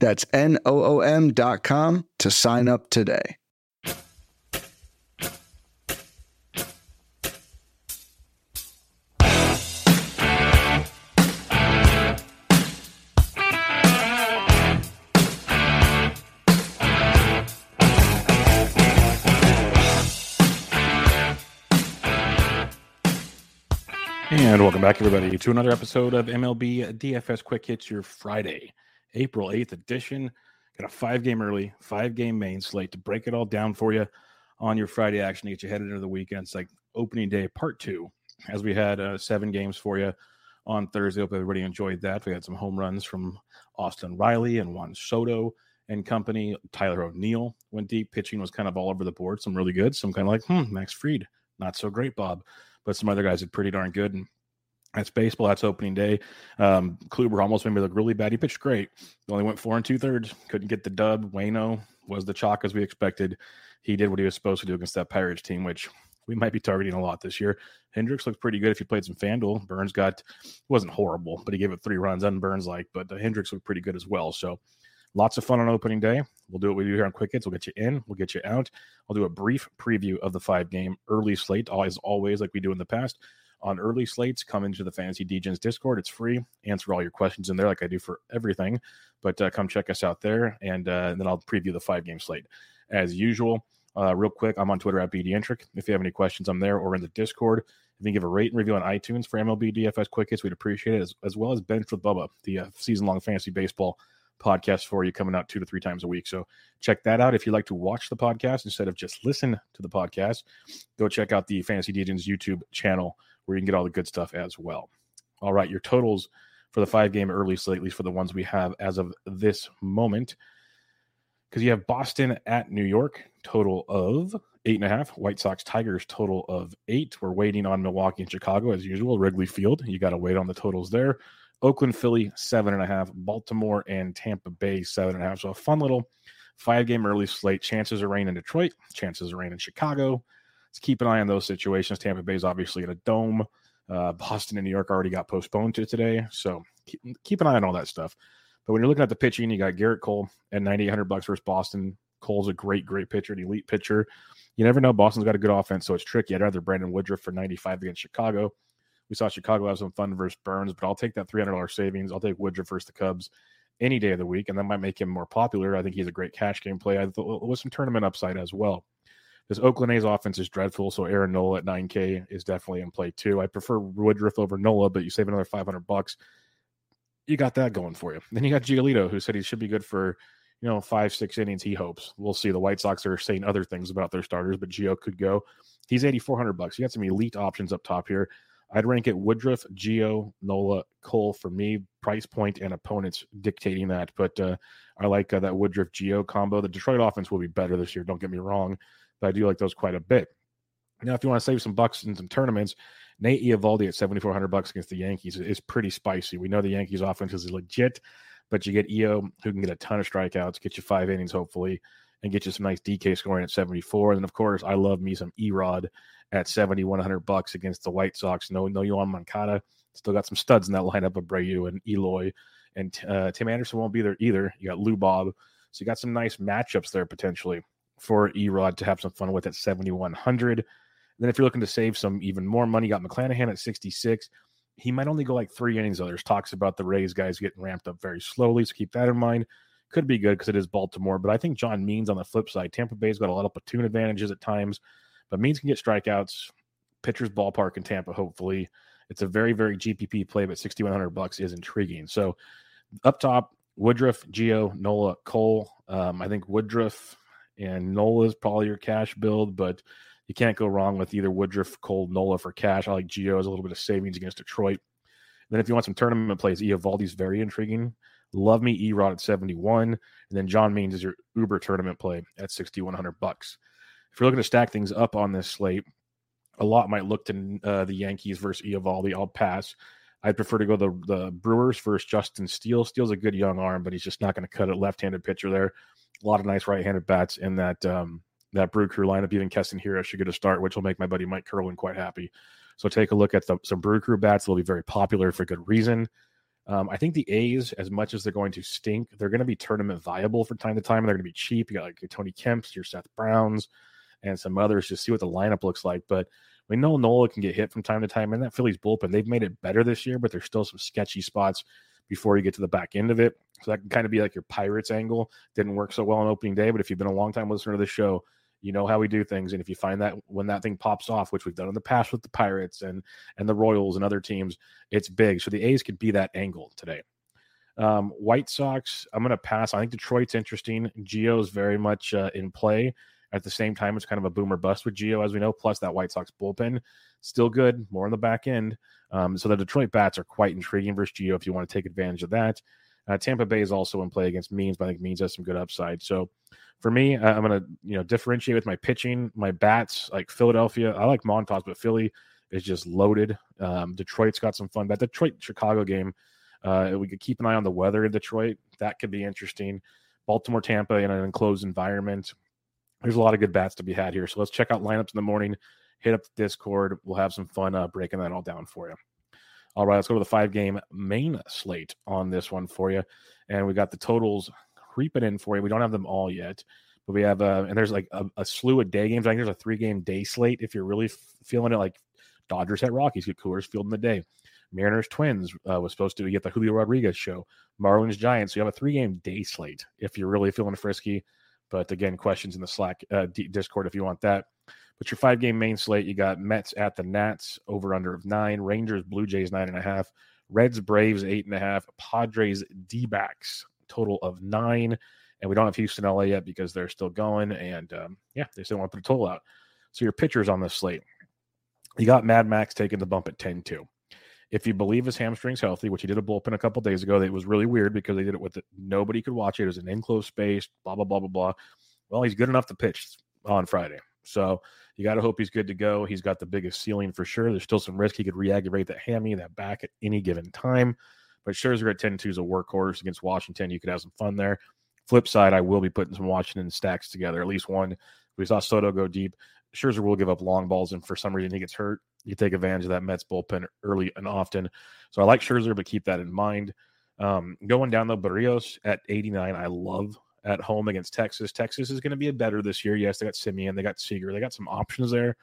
That's N-O-O-M dot com to sign up today. And welcome back, everybody, to another episode of MLB DFS Quick Hits, your Friday, April 8th edition. Got a five game early, five game main slate to break it all down for you on your Friday action to get you headed into the weekend. It's like opening day, part two, as we had uh, seven games for you on Thursday. Hope everybody enjoyed that. We had some home runs from Austin Riley and Juan Soto and company. Tyler O'Neill went deep. Pitching was kind of all over the board. Some really good, some kind of like, hmm, Max Fried, not so great, Bob but some other guys did pretty darn good. And that's baseball. That's opening day. Um, Kluber almost made me look really bad. He pitched great. He only went four and two thirds. Couldn't get the dub. Wayno was the chalk as we expected. He did what he was supposed to do against that Pirates team, which we might be targeting a lot this year. Hendricks looked pretty good if you played some FanDuel. Burnes got wasn't horrible, but he gave it three runs. And Burnes like, but uh, Hendricks looked pretty good as well. So lots of fun on opening day. We'll do what we do here on Quick Hits. We'll get you in. We'll get you out. I'll do a brief preview of the five game early slate, always, always like we do in the past. On early slates, come into the Fantasy Degens Discord. It's free. Answer all your questions in there, like I do for everything. But uh, come check us out there, and, uh, and then I'll preview the five game slate as usual. Uh, real quick, I'm on Twitter at BDentric. If you have any questions, I'm there or in the Discord. If you give a rate and review on iTunes for MLB DFS Quick Hits, we'd appreciate it, as, as well as Bench with Bubba, the uh, season long fantasy baseball podcast for you coming out two to three times a week. So check that out. If you like to watch the podcast instead of just listen to the podcast, go check out the Fantasy Degens YouTube channel where you can get all the good stuff as well. All right, your totals for the five game early slate, at least for the ones we have as of this moment. Because you have Boston at New York, total of eight and a half. White Sox Tigers, total of eight. We're waiting on Milwaukee and Chicago as usual. Wrigley Field, you got to wait on the totals there. Oakland, Philly, seven and a half. Baltimore and Tampa Bay, seven and a half. So a fun little five game early slate. Chances of rain in Detroit, chances of rain in Chicago. Let's keep an eye on those situations. Tampa Bay is obviously in a dome. Uh, Boston and New York already got postponed to today. So keep, keep an eye on all that stuff. But when you're looking at the pitching, you got Gerrit Cole at 9,800 bucks versus Boston. Cole's a great, great pitcher, an elite pitcher. You never know. Boston's got a good offense, so it's tricky. I'd rather Brandon Woodruff for 95 against Chicago. We saw Chicago have some fun versus Burnes, but I'll take that $300 savings. I'll take Woodruff versus the Cubs any day of the week, and that might make him more popular. I think he's a great cash game play with some tournament upside as well. This Oakland A's offense is dreadful, so Aaron Nola at 9K is definitely in play too. I prefer Woodruff over Nola, but you save another 500 bucks. You got that going for you. Then you got Giolito, who said he should be good for you know five six innings. He hopes. We'll see. The White Sox are saying other things about their starters, but Gio could go. He's 8400 bucks. You got some elite options up top here. I'd rank it Woodruff, Gio, Nola, Cole for me. Price point and opponents dictating that, but uh, I like uh, that Woodruff Gio combo. The Detroit offense will be better this year. Don't get me wrong, but I do like those quite a bit. Now, if you want to save some bucks in some tournaments, Nate Eovaldi at seventy four hundred bucks against the Yankees is pretty spicy. We know the Yankees offense is legit, but you get EO who can get a ton of strikeouts, get you five innings hopefully, and get you some nice DK scoring at seventy four. And then of course, I love me some Erod at 7,100 bucks against the White Sox. No, no, Yoan Moncada. Still got some studs in that lineup of Abreu and Eloy. And uh, Tim Anderson won't be there either. You got Lou Bob. So you got some nice matchups there potentially for Erod to have some fun with at 7,100. Then if you're looking to save some even more money, got McClanahan at 66. He might only go like three innings. Though. There's talks about the Rays guys getting ramped up very slowly. So keep that in mind. Could be good because it is Baltimore. But I think John Means on the flip side, Tampa Bay's got a lot of platoon advantages at times. But Means can get strikeouts. Pitcher's ballpark in Tampa, hopefully. It's a very, very GPP play, but 6,100 bucks is intriguing. So up top, Woodruff, Gio, Nola, Cole. Um, I think Woodruff and Nola is probably your cash build, but you can't go wrong with either Woodruff, Cole, Nola for cash. I like Geo as a little bit of savings against Detroit. And then if you want some tournament plays, Eovaldi's very intriguing. Love me Erod at 71. And then John Means is your Uber tournament play at 6,100 bucks. If you're looking to stack things up on this slate, a lot might look to uh, the Yankees versus Eovaldi. I'll pass. I'd prefer to go the the Brewers versus Justin Steele. Steele's a good young arm, but he's just not going to cut it. Left-handed pitcher there. A lot of nice right-handed bats in that um, that Brew Crew lineup. Even Keston Hiura should get a start, which will make my buddy Mike Curlin quite happy. So take a look at the, some Brew Crew bats. They'll be very popular for good reason. Um, I think the A's, as much as they're going to stink, they're going to be tournament viable for time to time. And they're going to be cheap. You got like your Tony Kemps, your Seth Browns, and some others. Just see what the lineup looks like. But we know Nola can get hit from time to time. And that Phillies bullpen, they've made it better this year, but there's still some sketchy spots before you get to the back end of it. So that can kind of be like your Pirates angle. Didn't work so well on opening day, but if you've been a long time listener to the show, you know how we do things. And if you find that when that thing pops off, which we've done in the past with the Pirates and and the Royals and other teams, it's big. So the A's could be that angle today. Um, White Sox, I'm going to pass. I think Detroit's interesting. Gio's very much uh, in play. At the same time, it's kind of a boomer bust with Gio, as we know. Plus, that White Sox bullpen still good, more on the back end. Um, so the Detroit bats are quite intriguing versus Gio if you want to take advantage of that. Uh, Tampa Bay is also in play against Means, but I think Means has some good upside. So for me, I'm going to you know differentiate with my pitching, my bats like Philadelphia. I like Montas, but Philly is just loaded. Um, Detroit's got some fun. That Detroit Chicago game, uh, we could keep an eye on the weather in Detroit. That could be interesting. Baltimore, Tampa in an enclosed environment. There's a lot of good bats to be had here. So let's check out lineups in the morning. Hit up the Discord. We'll have some fun uh, breaking that all down for you. All right, let's go to the five game main slate on this one for you. And we got the totals creeping in for you. We don't have them all yet, but we have uh, and there's like a, a slew of day games. I think there's a three game day slate if you're really f- feeling it. Like Dodgers at Rockies, get Coors Field in the day. Mariners Twins uh, was supposed to get the Julio Rodriguez show. Marlins Giants. So you have a three game day slate if you're really feeling frisky. But again, questions in the Slack uh, Discord if you want that. But your five game main slate, you got Mets at the Nats over under of nine, Rangers Blue Jays nine and a half, Reds Braves eight and a half, Padres D backs total of nine. And we don't have Houston LA yet because they're still going. And um, yeah, they still want to put a total out. So your pitchers on this slate. You got Mad Max taking the bump at 10 2. If you believe his hamstring's healthy, which he did a bullpen a couple days ago, it was really weird because they did it with it. Nobody could watch it. It was an enclosed space, blah, blah, blah, blah, blah. Well, he's good enough to pitch on Friday. So you got to hope he's good to go. He's got the biggest ceiling for sure. There's still some risk he could re aggravate that hammy, that back at any given time. But Scherzer at 10 2 is a workhorse against Washington. You could have some fun there. Flip side, I will be putting some Washington stacks together, at least one. We saw Soto go deep. Scherzer will give up long balls, and for some reason he gets hurt. You take advantage of that Mets bullpen early and often. So I like Scherzer, but keep that in mind. Um, going down the Berrios at 89, I love at home against Texas. Texas is going to be a better this year. Yes, they got Semien, they got Seager, they got some options there.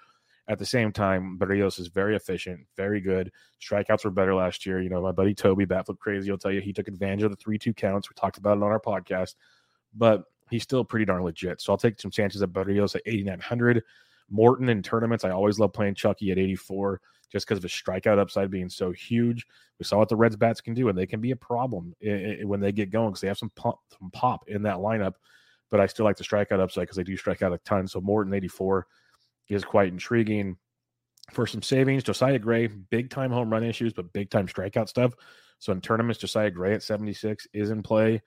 At the same time, Berrios is very efficient, very good. Strikeouts were better last year. You know, my buddy Toby, Batflip Crazy, will tell you he took advantage of the 3 2 counts. We talked about it on our podcast, but he's still pretty darn legit. So I'll take some chances at Berrios at 8,900. Morton in tournaments, I always love playing Chucky at 84 just because of his strikeout upside being so huge. We saw what the Reds bats can do, and they can be a problem when they get going because they have some pop, some pop in that lineup. But I still like the strikeout upside because they do strike out a ton. So Morton 84 is quite intriguing. For some savings, Josiah Gray, big time home run issues, but big time strikeout stuff. So in tournaments, Josiah Gray at 76 is in play.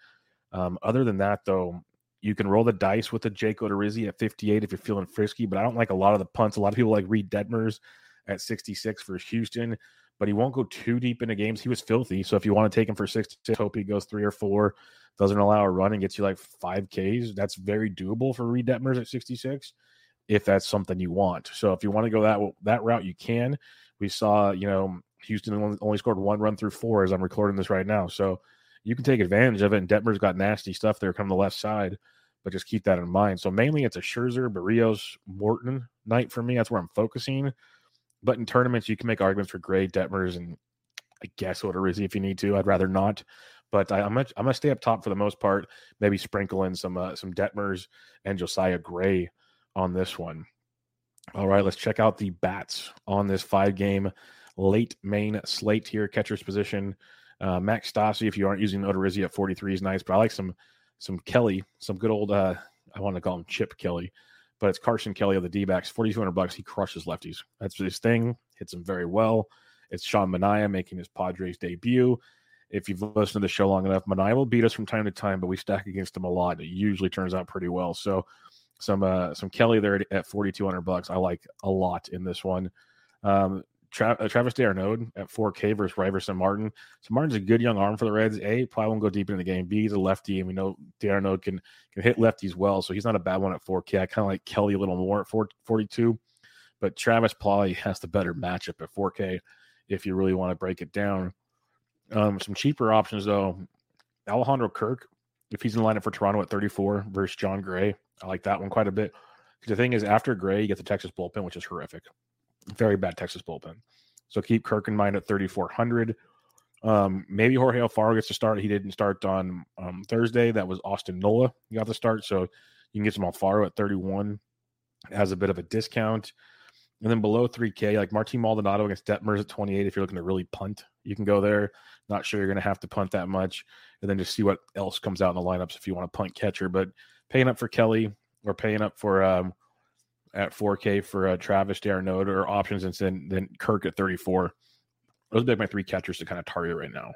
Um, other than that, though, you can roll the dice with the Jake Odorizzi at 58 if you're feeling frisky, but I don't like a lot of the punts. A lot of people like Reid Detmers at 66 for Houston, but he won't go too deep into games. He was filthy. So if you want to take him for 66, hope he goes three or four, doesn't allow a run and gets you like five Ks. That's very doable for Reid Detmers at 66 if that's something you want. So if you want to go that that route, you can. We saw, you know, Houston only scored one run through four as I'm recording this right now. So you can take advantage of it. And Detmer's got nasty stuff there coming the left side, but just keep that in mind. So mainly it's a Scherzer, Berrios, Morton night for me. That's where I'm focusing. But in tournaments, you can make arguments for Gray, Detmers, and I guess Odorizzi if you need to. I'd rather not. But I, am gonna I'm gonna stay up top for the most part. Maybe sprinkle in some uh, some Detmers and Josiah Gray on this one. All right, let's check out the bats on this five game late main slate here. Catcher's position. Uh, Max Stassi, if you aren't using Odorizzi at 43 is nice, but I like some some Kelly, some good old uh, I want to call him Chip Kelly, but it's Carson Kelly of the D backs, 4,200 bucks. He crushes lefties. That's his thing, hits them very well. It's Sean Manaea making his Padres debut. if you've listened to the show long enough, Mania will beat us from time to time, but we stack against him a lot. It usually turns out pretty well. So some uh, some Kelly there at 4,200 bucks. I like a lot in this one. Um, Tra- uh, Travis d'Arnaud at 4K versus Reiver San Martin. So Martin's a good young arm for the Reds. A probably won't go deep into the game. B he's a lefty, and we know d'Arnaud can can hit lefties well, so he's not a bad one at 4K. I kind of like Kelly a little more at 4, 42, but Travis probably has the better matchup at 4K if you really want to break it down. Um, some cheaper options though, Alejandro Kirk, if he's in the lineup for Toronto at 34 versus Jon Gray, I like that one quite a bit. The thing is, after Gray, you get the Texas bullpen, which is horrific. Very bad Texas bullpen. So keep Kirk in mind at 3,400. Um, maybe Jorge Alfaro gets to start. He didn't start on um, Thursday. That was Austin Nola. He got the start. So you can get some Alfaro at 31. It has a bit of a discount. And then below 3K, like Martin Maldonado against Detmers at 28. If you're looking to really punt, you can go there. Not sure you're going to have to punt that much. And then just see what else comes out in the lineups if you want to punt catcher. But paying up for Kelly or paying up for um, at 4K for uh, Travis d'Arnaud or options and then, then Kirk at 34. Those would are my three catchers to kind of target right now.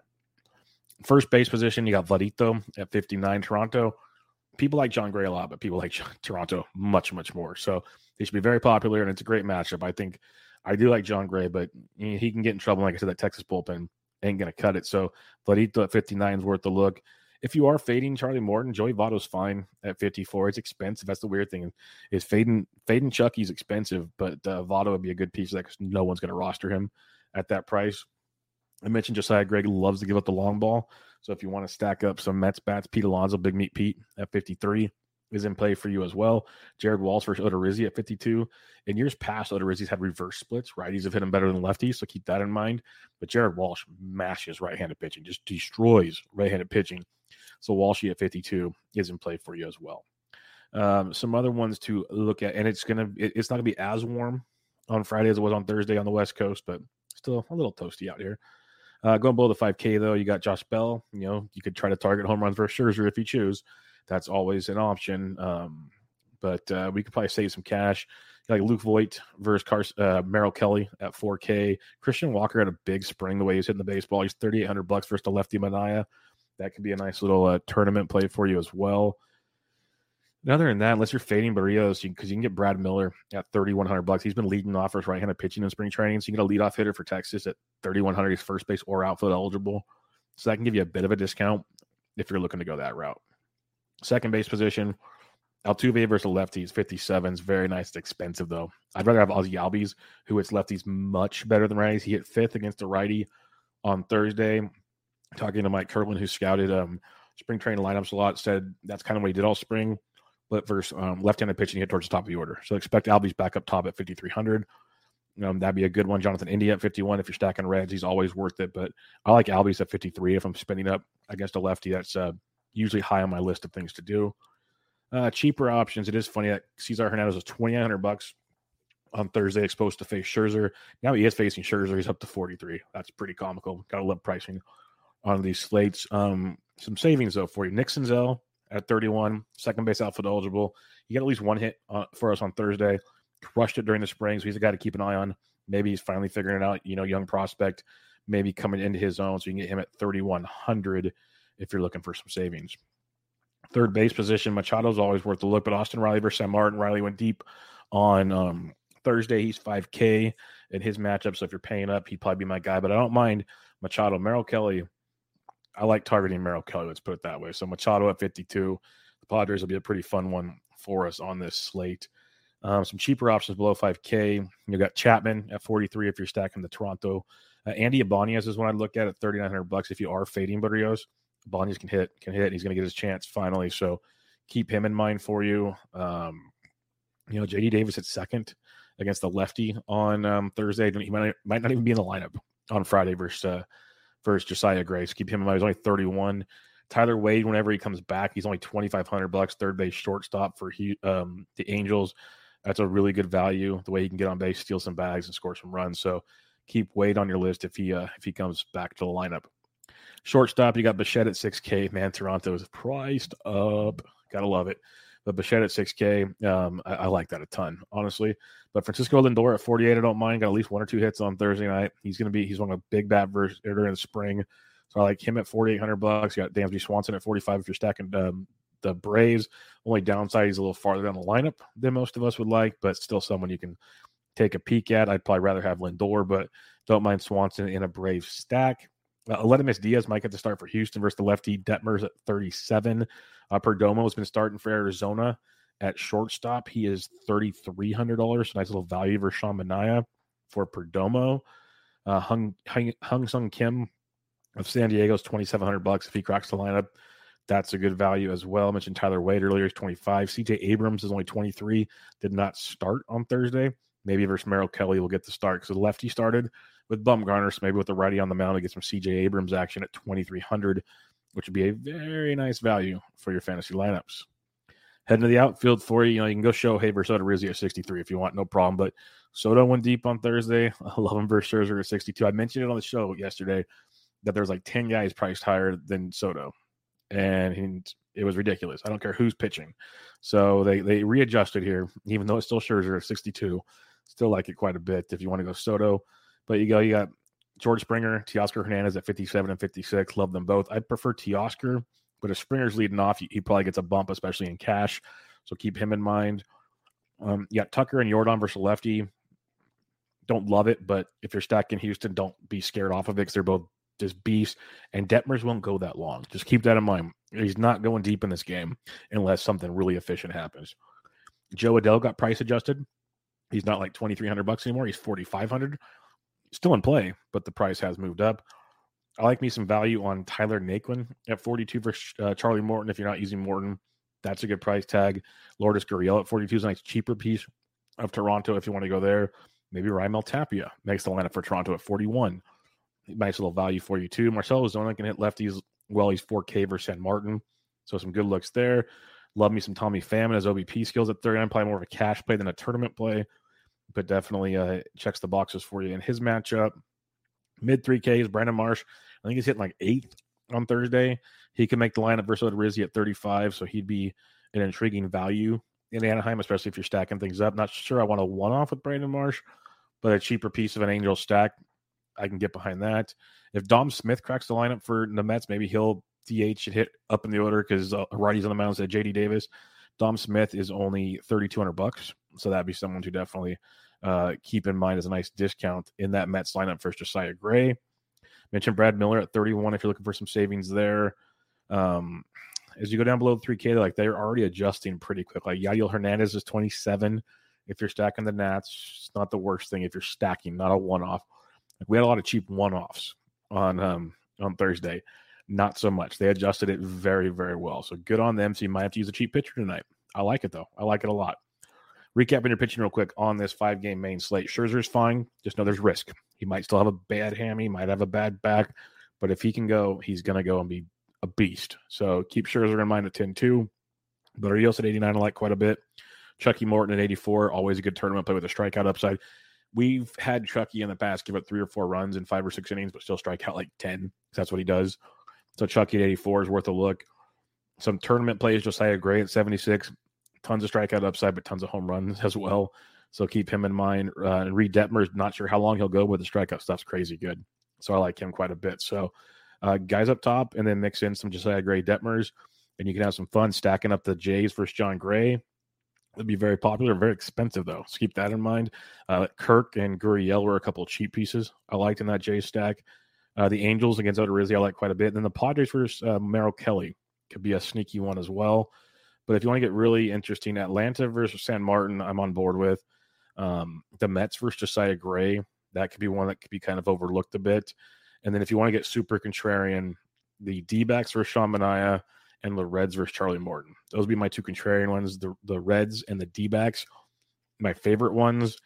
First base position, you got Vladito at 59 Toronto. People like Jon Gray a lot, but people like Toronto much, much more. So they should be very popular, and it's a great matchup. I think I do like Jon Gray, but he can get in trouble. Like I said, that Texas bullpen ain't going to cut it. So Vladito at 59 is worth the look. If you are fading Charlie Morton, Joey Votto's fine at 54. It's expensive. That's the weird thing is fading fading Chucky's expensive, but uh, Votto would be a good piece of that because no one's going to roster him at that price. I mentioned Josiah Gray loves to give up the long ball. So if you want to stack up some Mets bats, Pete Alonso, Big Meat Pete at 53 is in play for you as well. Jared Walsh versus Odorizzi at 52. In years past, Odorizzi's had reverse splits. Righties have hit him better than lefties, so keep that in mind. But Jared Walsh mashes right-handed pitching, just destroys right-handed pitching. So Walshy at 52 is in play for you as well. Um, some other ones to look at, and it's gonna it, it's not gonna be as warm on Friday as it was on Thursday on the West Coast, but still a little toasty out here. Uh, going below the 5K though, you got Josh Bell. You know, you could try to target home runs versus Scherzer if you choose. That's always an option. Um, but uh, we could probably save some cash. Like Luke Voit versus Carson, uh, Merrill Kelly at 4K. Christian Walker had a big spring the way he's hitting the baseball. He's 3,800 bucks versus the lefty Manaea. That could be a nice little uh, tournament play for you as well. Other than that, unless you're fading Berrios, because you, you, can get Brad Miller at 3,100 bucks. He's been leading off as right-handed pitching in spring training, so you get a leadoff hitter for Texas at 3,100. He's first base or outfield eligible, so that can give you a bit of a discount if you're looking to go that route. Second base position, Altuve versus lefties, 57 is very nice. It's expensive though. I'd rather have Ozzy Albies, who hits lefties much better than righties. He hit fifth against a righty on Thursday talking to Mike Kirkland, who scouted um, spring training lineups a lot, said that's kind of what he did all spring. But versus um, left-handed pitching, hit towards the top of the order. So expect Albies back up top at 5,300. Um, that'd be a good one. Jonathan India at 51. If you're stacking reds, he's always worth it. But I like Albies at 53 if I'm spinning up against a lefty. That's uh, usually high on my list of things to do. Uh, cheaper options. It is funny that Cesar Hernandez was 2,900 bucks on Thursday, exposed to face Scherzer. Now he is facing Scherzer. He's up to 43. That's pretty comical. Got to love pricing on these slates. Um, some savings though for you. Nick Senzel at 31, second base outfield eligible. He got at least one hit uh, for us on Thursday. Crushed it during the spring, so he's a guy to keep an eye on. Maybe he's finally figuring it out. You know, young prospect, maybe coming into his own, so you can get him at 3100 if you're looking for some savings. Third base position, Machado's always worth a look, but Austin Riley versus San Martin. Riley went deep on um, Thursday. He's 5K in his matchup, so if you're paying up, he'd probably be my guy. But I don't mind Machado. Merrill Kelly I like targeting Merrill Kelly. Let's put it that way. So Machado at 52. The Padres will be a pretty fun one for us on this slate. Um, some cheaper options below 5K. You got Chapman at 43 if you're stacking the Toronto. Uh, Andy Ibanez is one I'd look at at 3,900 bucks if you are fading Berrios. Ibanez can hit, can hit. He's going to get his chance finally. So keep him in mind for you. Um, you know, JD Davis at second against the lefty on um, Thursday. He might, might not even be in the lineup on Friday versus uh, versus Josiah Grace. Keep him in mind. He's only 31. Tyler Wade, whenever he comes back, he's only 2,500 bucks, third base shortstop for um, the Angels. That's a really good value. The way he can get on base, steal some bags, and score some runs. So keep Wade on your list if he uh, if he comes back to the lineup. Shortstop, you got Bichette at 6K. Man, Toronto is priced up. Gotta love it. But Bichette at 6K, um, I, I, like that a ton, honestly. But Francisco Lindor at 48, I don't mind. Got at least one or two hits on Thursday night. He's going to be, he's on a big bat versus during the spring. So I like him at 4,800 bucks. You got Dansby Swanson at 45 if you're stacking um, the Braves. Only downside, he's a little farther down the lineup than most of us would like, but still someone you can take a peek at. I'd probably rather have Lindor, but don't mind Swanson in a Brave stack. Uh, Diaz might get to start for Houston versus the lefty. Detmers at 37. Uh, Perdomo has been starting for Arizona at shortstop. He is $3,300. So Nice little value for Sean Manaea for Perdomo. Uh, Hung, Hung, Ha-Seong Kim of San Diego is 2700 bucks if he cracks the lineup. That's a good value as well. I mentioned Tyler Wade earlier, is 25. CJ Abrams is only 23, did not start on Thursday. Maybe versus Merrill Kelly will get the start because the lefty started with Bumgarner. So maybe with the righty on the mound, to get some CJ Abrams action at 2,300, which would be a very nice value for your fantasy lineups. Heading to the outfield for you, you know, you can go Shohei versus Odorizzi at 63 if you want, no problem. But Soto went deep on Thursday. I love him versus Scherzer at 62. I mentioned it on the show yesterday that there's like 10 guys priced higher than Soto. And he, it was ridiculous. I don't care who's pitching. So they they readjusted here, even though it's still Scherzer at 62. Still like it quite a bit if you want to go Soto. But you go, you got George Springer, Teoscar Hernandez at 57 and 56. Love them both. I prefer Teoscar, but if Springer's leading off, he, probably gets a bump, especially in cash. So keep him in mind. Um, you got Tucker and Yordan versus lefty. Don't love it, but if you're stuck in Houston, don't be scared off of it because they're both just beasts. And Detmers won't go that long. Just keep that in mind. He's not going deep in this game unless something really efficient happens. Jo Adell got price adjusted. He's not like 2300 bucks anymore. He's 4500 still in play, but the price has moved up. I like me some value on Tyler Naquin at 42 for uh, Charlie Morton. If you're not using Morton, that's a good price tag. Lourdes Gurriel at 42 is a nice cheaper piece of Toronto if you want to go there. Maybe Raimel Tapia makes the lineup for Toronto at 41. Nice little value for you too. Marcell Ozuna can hit lefties well. He's 4K versus San Martin. So some good looks there. Love me some Tommy Pham as OBP skills at 39. Probably more of a cash play than a tournament play but definitely uh, checks the boxes for you. In his matchup, mid 3Ks, Brandon Marsh, I think he's hitting like eighth on Thursday. He can make the lineup versus Rizzi at 35, so he'd be an intriguing value in Anaheim, especially if you're stacking things up. Not sure I want a one off with Brandon Marsh, but a cheaper piece of an Angel stack, I can get behind that. If Dom Smith cracks the lineup for the Mets, maybe he'll DH should hit up in the order because uh, righties on the mound said JD Davis. Dom Smith is only 3200 bucks, so that'd be someone to definitely uh, keep in mind as a nice discount in that Mets lineup for Josiah Gray. Mentioned Brad Miller at 31 if you're looking for some savings there. Um, as you go down below the 3K, like they're already adjusting pretty quick. Like Yadiel Hernandez is 27. If you're stacking the Nats, it's not the worst thing if you're stacking, not a one off. Like we had a lot of cheap one offs on um, on Thursday. Not so much. They adjusted it very, very well. So good on them. So you might have to use a cheap pitcher tonight. I like it though. I like it a lot recapping your pitching real quick on this five game main slate. Scherzer's fine. Just know there's risk. He might still have a bad hammy, might have a bad back, but if he can go, he's going to go and be a beast. So keep Scherzer in mind at 10 2. But Arios at 89, I like quite a bit. Chucky Morton at 84, always a good tournament play with a strikeout upside. We've had Chucky in the past give up three or four runs in five or six innings, but still strike out like 10. That's what he does. So Chucky at 84 is worth a look. Some tournament plays, Josiah Gray at 76 tons of strikeout upside, but tons of home runs as well. So keep him in mind. Uh, and Reid Detmers, not sure how long he'll go, but the strikeout stuff's crazy good. So I like him quite a bit. So uh, guys up top, and then mix in some Josiah Gray Detmers, and you can have some fun stacking up the Jays versus Jon Gray. It'd be very popular, very expensive though. So keep that in mind. Uh, Kirk and Gurriel were a couple cheap pieces I liked in that Jay stack. Uh, the Angels against Odorizzi I like quite a bit. And then the Padres versus uh, Merrill Kelly could be a sneaky one as well. But if you want to get really interesting, Atlanta versus San Martin, I'm on board with. Um, the Mets versus Josiah Gray, that could be one that could be kind of overlooked a bit. And then if you want to get super contrarian, the D backs versus Sean Manaea and the Reds versus Charlie Morton. Those would be my two contrarian ones. The the Reds and the D backs. My favorite ones,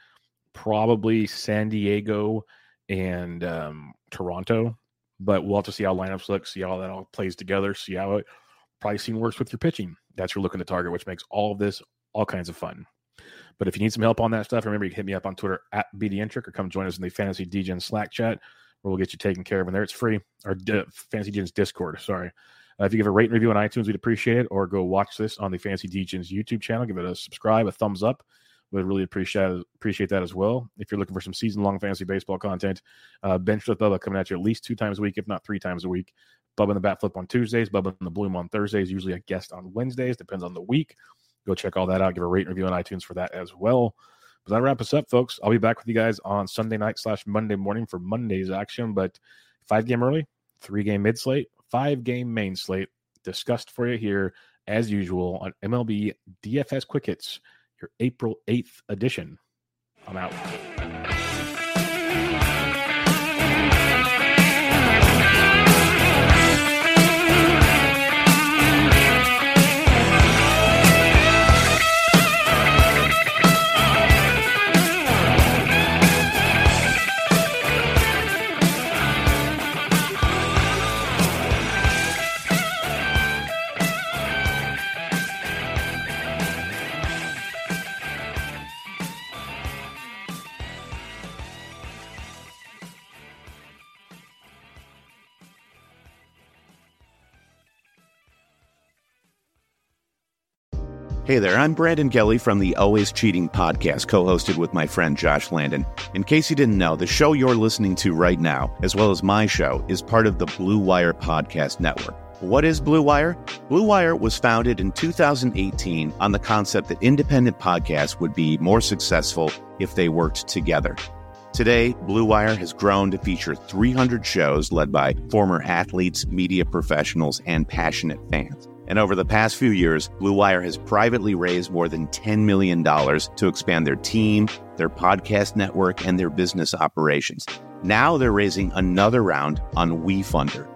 probably San Diego and um, Toronto. But we'll have to see how lineups look, see how that all plays together, see how it probably pricing works with your pitching. That's your looking to target, which makes all of this all kinds of fun. But if you need some help on that stuff, remember you can hit me up on Twitter at BDentric or come join us in the Fantasy Degen Slack chat where we'll get you taken care of. And there it's free. Or uh, Fantasy Degens Discord, sorry. Uh, if you give a rate and review on iTunes, we'd appreciate it. Or go watch this on the Fantasy Degens YouTube channel. Give it a subscribe, a thumbs up. Would really appreciate appreciate that as well. If you're looking for some season long fantasy baseball content, uh, Bench with Bubba coming at you at least two times a week, if not three times a week. Bubba in the Bat Flip on Tuesdays, Bubba in the Bloom on Thursdays, usually a guest on Wednesdays, depends on the week. Go check all that out. Give a rate and review on iTunes for that as well. But that wraps us up, folks. I'll be back with you guys on Sunday night slash Monday morning for Monday's action. But five game early, three game mid slate, five game main slate discussed for you here as usual on MLB DFS Quick Hits, your April 8th edition. I'm out. Hey there, I'm Brandon Gelly from the Always Cheating podcast, co hosted with my friend Josh Landon. In case you didn't know, the show you're listening to right now, as well as my show, is part of the Blue Wire Podcast Network. What is Blue Wire? Blue Wire was founded in 2018 on the concept that independent podcasts would be more successful if they worked together. Today, Blue Wire has grown to feature 300 shows led by former athletes, media professionals, and passionate fans. And over the past few years, Blue Wire has privately raised more than $10 million to expand their team, their podcast network, and their business operations. Now they're raising another round on WeFunder.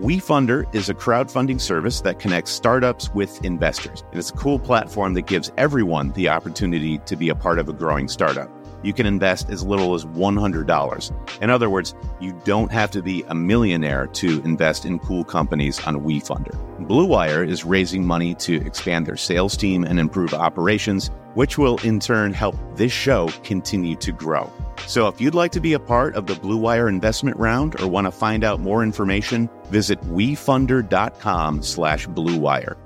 WeFunder is a crowdfunding service that connects startups with investors. And it's a cool platform that gives everyone the opportunity to be a part of a growing startup you can invest as little as $100. In other words, you don't have to be a millionaire to invest in cool companies on WeFunder. Blue Wire is raising money to expand their sales team and improve operations, which will in turn help this show continue to grow. So if you'd like to be a part of the Blue Wire investment round or want to find out more information, visit wefunder.com slash bluewire.